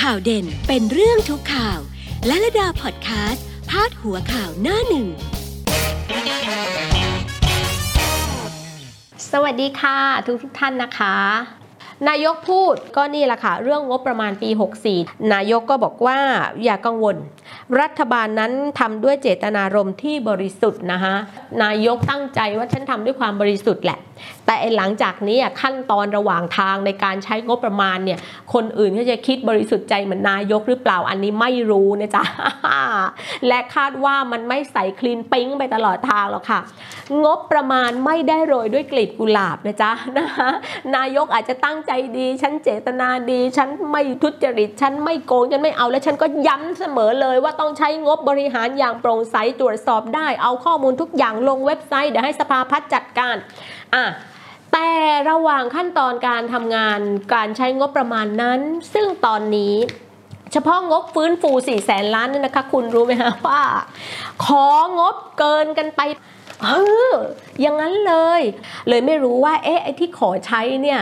ข่าวเด่นเป็นเรื่องทุกข่าว และระดาพอดแคสต์พาดหัวข่าวหน้าหนึ่ง สวัสดีค่ะทุกทุกท่านนะคะ นายกพูดก็นี่แหละค่ะ เรื่องงบประมาณปี 64 นายกก็บอกว่าอย่ากังวล รัฐบาลนั้นทำด้วยเจตนารมณ์ที่บริสุทธิ์นะคะนายกตั้งใจว่าฉันทำด้วยความบริสุทธิ์แหละ แต่หลังจากนี้ขั้นตอนระหว่างทางในการใช้งบประมาณเนี่ยคนอื่นเขาจะคิดบริสุทธิ์ใจเหมือนนายกหรือเปล่าอันนี้ไม่รู้นะจ๊ะและคาดว่ามันไม่ใส่คลีนปิ้งไปตลอดทางหรอกค่ะ งบประมาณไม่ได้โรยด้วยกลีบกุหลาบนะจ๊ะนะคะนายกอาจจะตั้งใจดี ฉันเจตนาดี ฉันไม่ทุจริต ฉันไม่โกง ฉันไม่เอา และฉันก็ย้ำเสมอเลยว่าต้องใช้งบบริหารอย่างโปร่งใสตรวจสอบได้ เอาข้อมูลทุกอย่างลงเว็บไซต์ เดี๋ยวให้สภาพัฒน์จัดการ อะแต่ระหว่างขั้นตอนการทำงานการใช้งบประมาณนั้น ซึ่งตอนนี้เฉพาะงบฟื้นฟู 4 แสนล้านนี่นะคะ คุณรู้ไหมคะว่า ของบเกินกันไปเอออย่างนั้นเลย เลยไม่รู้ว่า เอ๊ะไอ้ที่ขอใช้เนี่ย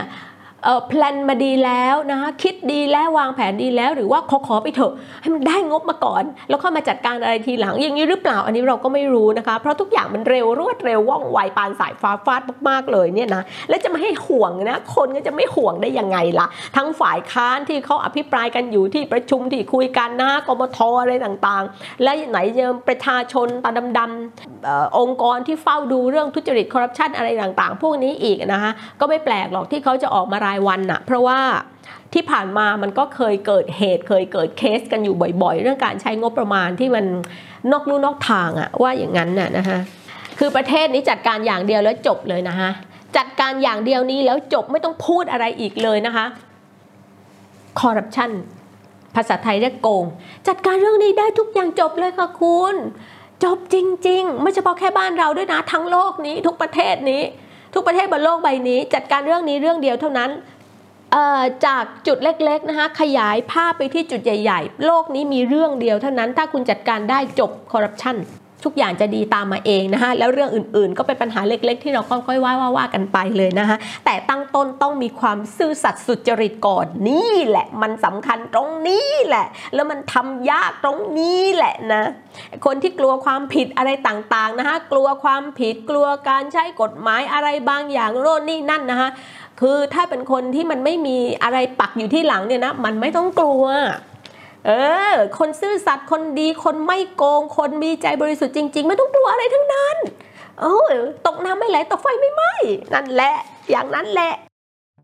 แพลนมาดีแล้วนะคะคิดดีแล้ววางแผนดีแล้ว หรือว่าขอขอไปเถอะให้มันได้งบมาก่อน แล้วค่อยมาจัดการอะไรทีหลังอย่างนี้หรือเปล่าอันนี้เราก็ไม่รู้นะคะ เพราะทุกอย่างมันเร็วรวดเร็วว่องไวปานสายฟ้าฟาดมากๆเลยเนี่ยนะแล้วจะไม่ให้ห่วงนะคนก็จะไม่ห่วงได้ยังไงล่ะ ทั้งฝ่ายค้านที่เขาอภิปรายกันอยู่ที่ประชุมที่คุยกันนะกมทอะไรต่างๆ และไหนจะประชาชนตาดำๆอองค์กรที่เฝ้าดูเรื่องทุจริตคอร์รัปชันอะไรต่างๆ พวกนี้อีกนะคะก็ไม่แปลกหรอกที่เขาจะออกมาายวันน่ะเพราะว่าที่ผ่านมามันก็เคยเกิดเหตุเคยเกิดเคสกันอยู่บ่อยๆ เรื่องการใช้งบประมาณที่มันนอกลู่นอกทางอะว่าอย่างนั้นน่ะนะคะคือประเทศนี้จัดการอย่างเดียวแล้วจบเลยนะคะจัดการอย่างเดียวนี้แล้วจบไม่ต้องพูดอะไรอีกเลยนะคะคอร์รัปชันภาษาไทยเรียกโกง จัดการเรื่องนี้ได้ทุกอย่างจบเลยค่ะคุณ จบจริง ๆ ไม่เฉพาะแค่บ้านเราด้วยนะ ทั้งโลกนี้ทุกประเทศนี้ ทุกประเทศบนโลกใบนี้ จัดการเรื่องนี้เรื่องเดียวเท่านั้นจากจุดเล็กๆนะคะขยายภาพไปที่จุดใหญ่ ๆ โลกนี้มีเรื่องเดียวเท่านั้นถ้าคุณจัดการได้จบคอร์รัปชัน ทุกอย่างจะดีตามมาเองนะคะแล้วเรื่องอื่นๆ ก็เป็นปัญหาเล็ก ๆ ที่เราค่อยๆว่าว่าว่ากันไปเลยนะคะแต่ตั้งต้นต้องมีความซื่อสัตย์สุจริตก่อนนี่แหละ มันสำคัญตรงนี้แหละ แล้วมันทำยากตรงนี้แหละนะคนที่กลัวความผิดอะไรต่างๆนะคะกลัวความผิดกลัวการใช้กฎหมายอะไรบางอย่างโน่นนี่นั่นนะคะคือถ้าเป็นคนที่มันไม่มีอะไรปักอยู่ที่หลังเนี่ยนะมันไม่ต้องกลัว เออ คนซื่อสัตย์คนดีคนไม่โกง คนมีใจบริสุทธิ์จริง ๆ ไม่ต้องกลัวอะไรทั้งนั้น เออตกน้ำไม่ไหลตกไฟไม่ไหม้นั่นแหละ อย่างนั้นแหละ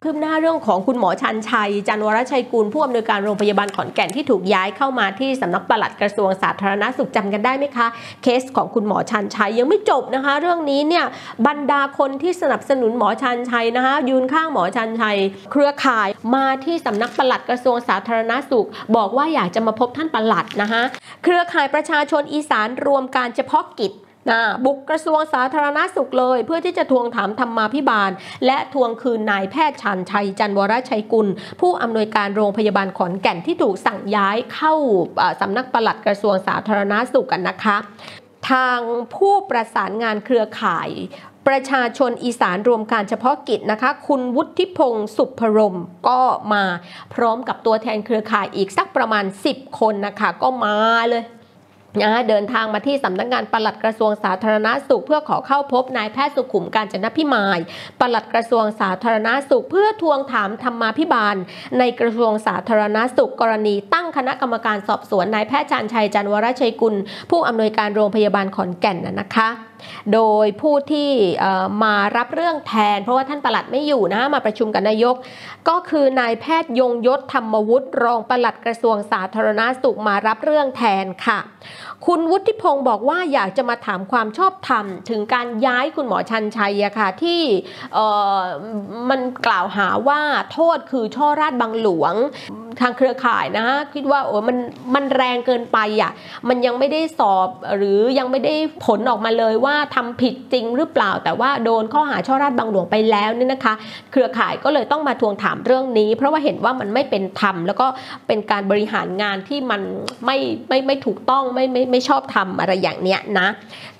คืบหน้าเรื่องของคุณหมอชันชัย จันวรชัยกุลผู้อำนวยการโรงพยาบาลขอนแก่นที่ถูกย้ายเข้ามาที่สำนักปลัดกระทรวงสาธารณสุขจำกันได้ไหมคะ เคสของคุณหมอชันชัยยังไม่จบนะคะ เรื่องนี้เนี่ยบรรดาคนที่สนับสนุนหมอชันชัยนะคะ ยืนข้างหมอชันชัย เครือข่ายมาที่สำนักปลัดกระทรวงสาธารณสุข บอกว่าอยากจะมาพบท่านปลัดนะคะ เครือข่ายประชาชนอีสานรวมการเฉพาะกิจ นะบุกกระทรวงสาธารณสุขเลย เพื่อที่จะทวงถามธรรมาภิบาล และทวงคืนนายแพทย์ชันชัยจันวรชัยกุล ผู้อำนวยการโรงพยาบาลขอนแก่นที่ถูกสั่งย้ายเข้าสำนักปลัดกระทรวงสาธารณสุขกันนะคะ ทางผู้ประสานงานเครือข่ายประชาชนอีสานรวมการเฉพาะกิจนะคะ คุณวุฒิพงศ์สุภรมก็มาพร้อมกับตัวแทนเครือข่ายอีกสักประมาณ 10 คนนะคะ ก็มาเลย นะเดินทางมาที่สำนักงงานปลัดกระทรวงสาธารณาสุข เพื่อขอเข้าพบนายแพทย์สุขุมการจนพิมายปลัดกระทรวงสาธารณาสุข เพื่อทวงถามธรรมาภิบาล ในกระทรวงสาธารณาสุข กรณีตั้งคณะกรรมการสอบสวนนายแพทย์ชานชัยจันวรชัยกุล ผู้อำนวยการโรงพยาบาลขอนแก่นนะคะ โดยผู้ที่มารับเรื่องแทน เพราะว่าท่านประหลัดไม่อยู่นะมาประชุมกับนายก ก็คือนายแพทย์ยงยศธรรมวุฒิรองประหลัดกระทรวงสาธารณาสุขมารับเรื่องแทนค่ะ คุณวุฒิพงศ์บอกว่าอยากจะมาถามความชอบธรรม ถึงการย้ายคุณหมอชันชัยอะค่ะที่มันกล่าวหาว่าโทษคือช่อราดบังหลวง ทางเครือข่ายนะคิดว่าโอ้มันมันแรงเกินไปอะมันยังไม่ได้สอบหรือยังไม่ได้ผลออกมาเลยว่าทำผิดจริงหรือเปล่า แต่ว่าโดนข้อหาช่อราดบังหลวงไปแล้วนี่นะคะ เครือข่ายก็เลยต้องมาทวงถามเรื่องนี้ เพราะว่าเห็นว่ามันไม่เป็นธรรมแล้วก็เป็นการบริหารงานที่มันไม่ไม่ไม่ถูกต้องไม่ไม่ไม่ชอบทำอะไรอย่างเนี้ยนะ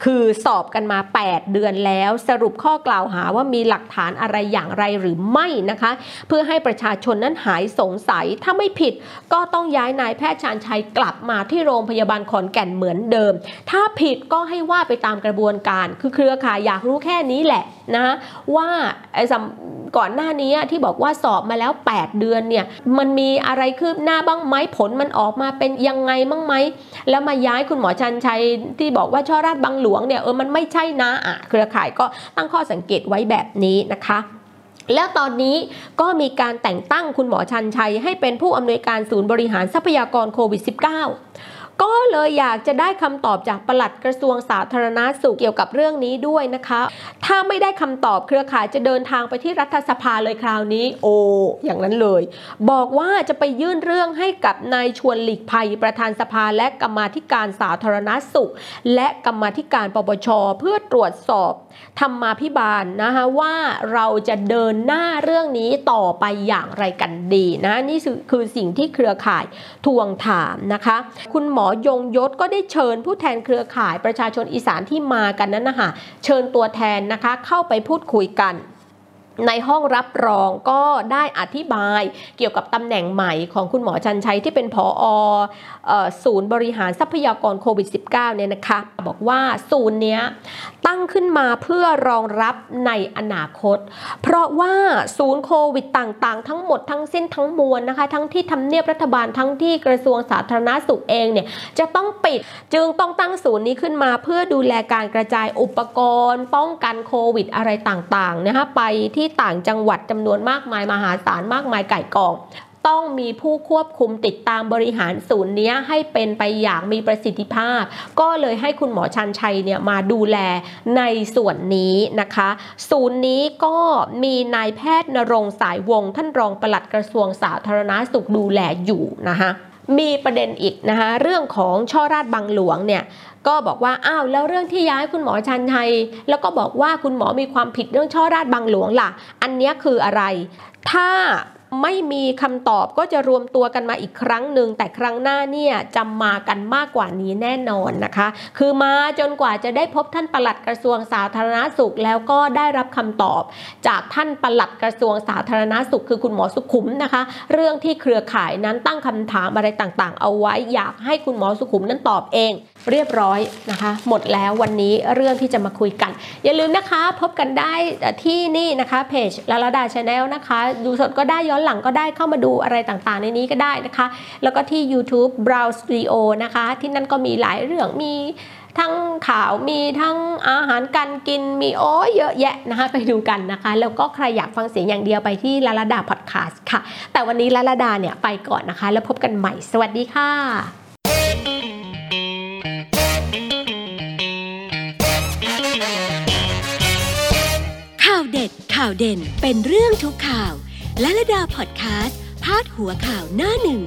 คือสอบกันมา 8 เดือนแล้ว สรุปข้อกล่าวหาว่ามีหลักฐานอะไรอย่างไรหรือไม่นะคะ เพื่อให้ประชาชนนั้นหายสงสัยถ้าไม่ไม่ผิด ก็ต้องย้ายนายแพทย์ชาญชัยกลับมาที่โรงพยาบาลขอนแก่นเหมือนเดิม ถ้าผิดก็ให้ว่าไปตามกระบวนการ คือเครือข่ายอยากรู้แค่นี้แหละนะว่าไอ้ก่อนหน้านี้ที่บอกว่าสอบมาแล้ว 8 เดือนเนี่ยมันมีอะไรคืบหน้าบ้างไหมผลมันออกมาเป็นยังไงบ้างไหมแล้วมาย้ายคุณหมอชันชัยที่บอกว่าช่อราชบังหลวงเนี่ยเออมันไม่ใช่นะอะเครือข่ายก็ตั้งข้อสังเกตไว้แบบนี้นะคะ แล้วตอนนี้ก็มีการแต่งตั้งคุณหมอชันชัยให้เป็นผู้อำนวยการศูนย์บริหารทรัพยากรโควิด -19 ก็เลยอยากจะได้คำตอบจากปลัดกระทรวงสาธารณาสุขเกี่ยวกับเรื่องนี้ด้วยนะคะ ถ้าไม่ได้คำตอบเครือข่ายจะเดินทางไปที่รัฐสภาเลยคราวนี้ โอ อย่างนั้นเลย บอกว่าจะไปยื่นเรื่องให้กับนายชวนหลีกภัยประธานสภาและกรรมาธิการสาธารณาสุข และกรรมาธิการปปชเพื่อตรวจสอบธรรมาพิบาลนะคะว่าเราจะเดินหน้าเรื่องนี้ต่อไปอย่างไรกันดีนะนี่คือสิ่งที่เครือข่ายทวงถามนะคะ คุณหมอยงยศก็ได้เชิญผู้แทนเครือข่ายประชาชนอีสานที่มากันนั้นนะคะเชิญตัวแทนนะคะเข้าไปพูดคุยกัน ในห้องรับรองก็ได้อธิบายเกี่ยวกับตำแหน่งใหม่ของคุณหมอชันชัยที่เป็นผออศูนย์บริหารทรัพยากรโควิด -19 เนี่ยนะคะ บอกว่าศูนย์เนี้ยตั้งขึ้นมาเพื่อรองรับในอนาคต เพราะว่าศูนย์โควิดต่างๆ ทั้งหมดทั้งสิ้นทั้งมวลนะคะ ทั้งที่ทำเนียบรัฐบาลทั้งที่กระทรวงสาธารณาสุขเองเนี่ยจะต้องปิดจึงต้องตั้งศูนย์นี้ขึ้นมา เพื่อดูแลการกระจายอุปกรณ์ ป้องกันโควิดอะไรต่างๆนะคะไปที่ที่ต่างจังหวัดจำนวนมากมายมหาศาลมากมายไก่กองต้องมีผู้ควบคุมติดตามบริหารศูนย์นี้ให้เป็นไปอย่างมีประสิทธิภาพ ก็เลยให้คุณหมอชันชัยเนี่ยมาดูแลในส่วนนี้นะคะ ศูนย์นี้ก็มีนายแพทย์นรงสายวง ท่านรองปลัดกระทรวงสาธารณาสุขดูแลอยู่นะคะมีประเด็นอีกนะคะเรื่องของช่อราชบังหลวงเนี่ย ก็บอกว่าอ้าวแล้วเรื่องที่ย้ายคุณหมอชันชัยแล้วก็บอกว่าคุณหมอมีความผิดเรื่องช่อราชบังหลวงล่ะ อันนี้คืออะไร ถ้าไม่มีคำตอบก็จะรวมตัวกันมาอีกครั้งหนึ่ง แต่ครั้งหน้าเนี่ยจะมากันมากกว่านี้แน่นอนนะคะ คือมาจนกว่าจะได้พบท่านปลัดกระทรวงสาธารณาสุข แล้วก็ได้รับคำตอบ จากท่านปลัดกระทรวงสาธารณาสุข คือคุณหมอสุขุมนะคะ เรื่องที่เครือข่ายนั้นตั้งคำถามอะไรต่างๆ เอาไว้อยากให้คุณหมอสุขุมนั้นตอบเอง เรียบร้อยนะคะ หมดแล้ววันนี้เรื่องที่จะมาคุยกัน อย่าลืมนะคะ พบกันได้ที่นี่นะคะเพจลาลาดา Channel นะคะ ดูสดก็ได้ย้อนหลังก็ได้เข้ามาดูอะไรต่างๆ ในนี้ก็ได้นะคะ แล้วก็ที่ YouTube Brow Studio นะคะ ที่นั่นก็มีหลายเรื่องมีทั้งข่าวมีทั้งอาหารการกินมีโอ้เยอะแยะนะคะไปดูกันนะคะ แล้วก็ใครอยากฟังเสียงอย่างเดียวไปที่ลาลาดาพอดแคสต์ค่ะ แต่วันนี้ลาลาดาเนี่ยไปก่อนนะคะ แล้วพบกันใหม่สวัสดีค่ะ เด็ด ข่าวเด่นเป็นเรื่องทุกข่าว และระดาพอดแคสต์พาดหัวข่าวหน้าหนึ่ง